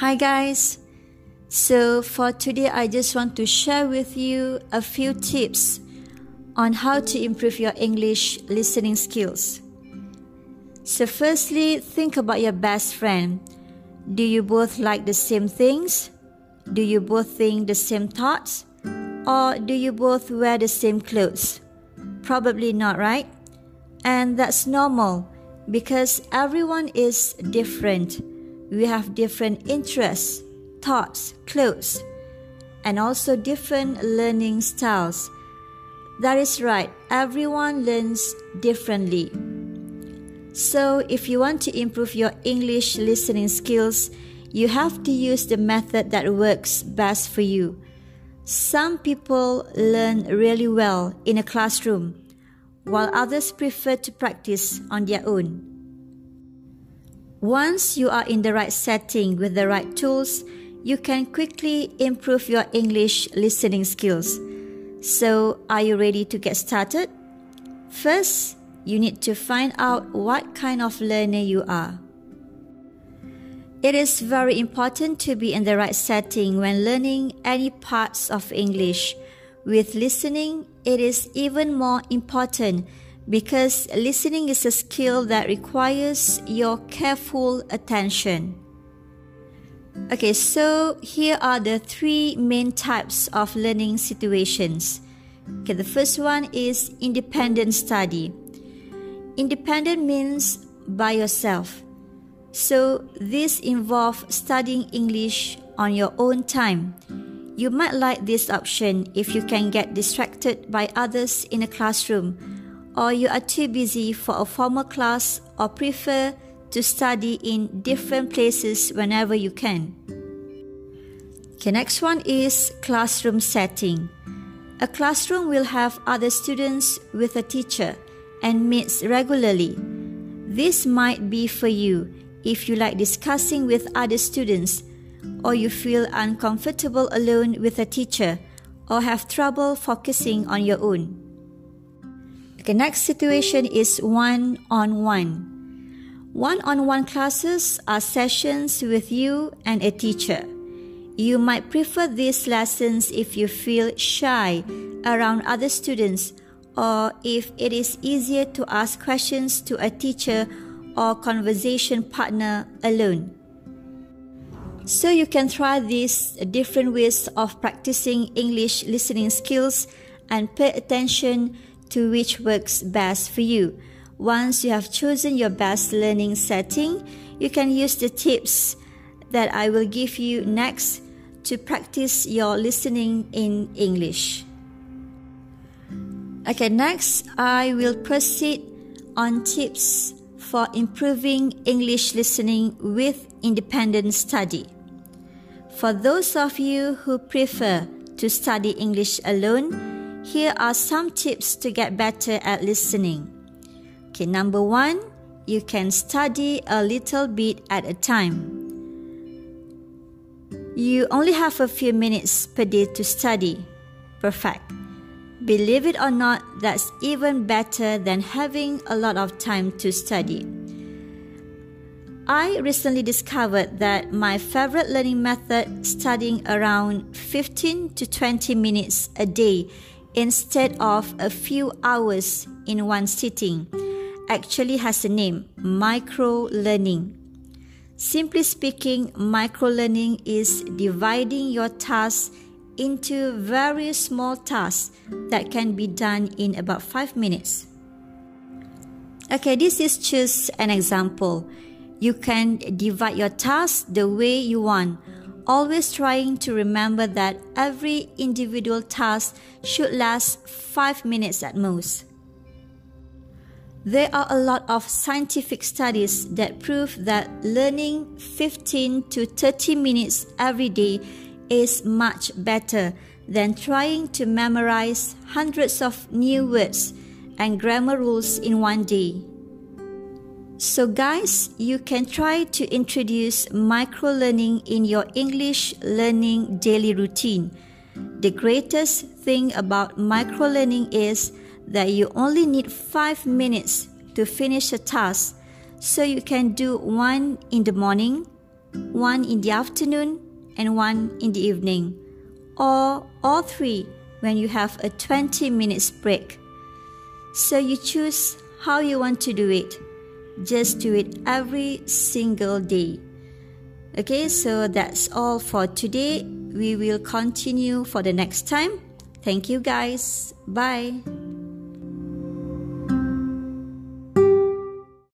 Hi, guys. So, for today, I just want to share with you a few tips on how to improve your English listening skills. So, firstly, think about your best friend. Do you both like the same things? Do you both think the same thoughts? Or do you both wear the same clothes? Probably not, right? And that's normal because everyone is different. We have different interests, thoughts, clothes, and also different learning styles. That is right, everyone learns differently. So, if you want to improve your English listening skills, you have to use the method that works best for you. Some people learn really well in a classroom, while others prefer to practice on their own. Once you are in the right setting with the right tools, you can quickly improve your English listening skills. So, are you ready to get started? First, you need to find out what kind of learner you are. It is very important to be in the right setting when learning any parts of English. With listening, it is even more important because listening is a skill that requires your careful attention. Okay, so here are the three main types of learning situations. Okay, the first one is independent study. Independent means by yourself. So, this involves studying English on your own time. You might like this option if you can get distracted by others in a classroom, or you are too busy for a formal class, or prefer to study in different places whenever you can. Okay, next one is classroom setting. A classroom will have other students with a teacher and meets regularly. This might be for you if you like discussing with other students, or you feel uncomfortable alone with a teacher, or have trouble focusing on your own. The next situation is one on one. One on one classes are sessions with you and a teacher. You might prefer these lessons if you feel shy around other students or if it is easier to ask questions to a teacher or conversation partner alone. So you can try these different ways of practicing English listening skills and pay attention to which works best for you. Once you have chosen your best learning setting, you can use the tips that I will give you next to practice your listening in English. Okay, next I will proceed on tips for improving English listening with independent study. For those of you who prefer to study English alone, here are some tips to get better at listening. Okay, number one, you can study a little bit at a time. You only have a few minutes per day to study. Perfect. Believe it or not, that's even better than having a lot of time to study. I recently discovered that my favorite learning method, studying around 15 to 20 minutes a day instead of a few hours in one sitting, actually has a name micro learning. Simply speaking, micro learning is dividing your tasks into very small tasks that can be done in about 5 minutes. Okay, this is just an example. You can divide your tasks the way you want, always trying to remember that every individual task should last 5 minutes at most. There are a lot of scientific studies that prove that learning 15 to 30 minutes every day is much better than trying to memorize hundreds of new words and grammar rules in one day. So, guys, you can try to introduce micro learning in your English learning daily routine. The greatest thing about micro learning is that you only need 5 minutes to finish a task, so you can do one in the morning, one in the afternoon, and one in the evening, or all three when you have a 20 minutes break. So you choose how you want to do it. Just do it every single day. Okay, so that's all for today. We will continue for the next time. Thank you guys. Bye.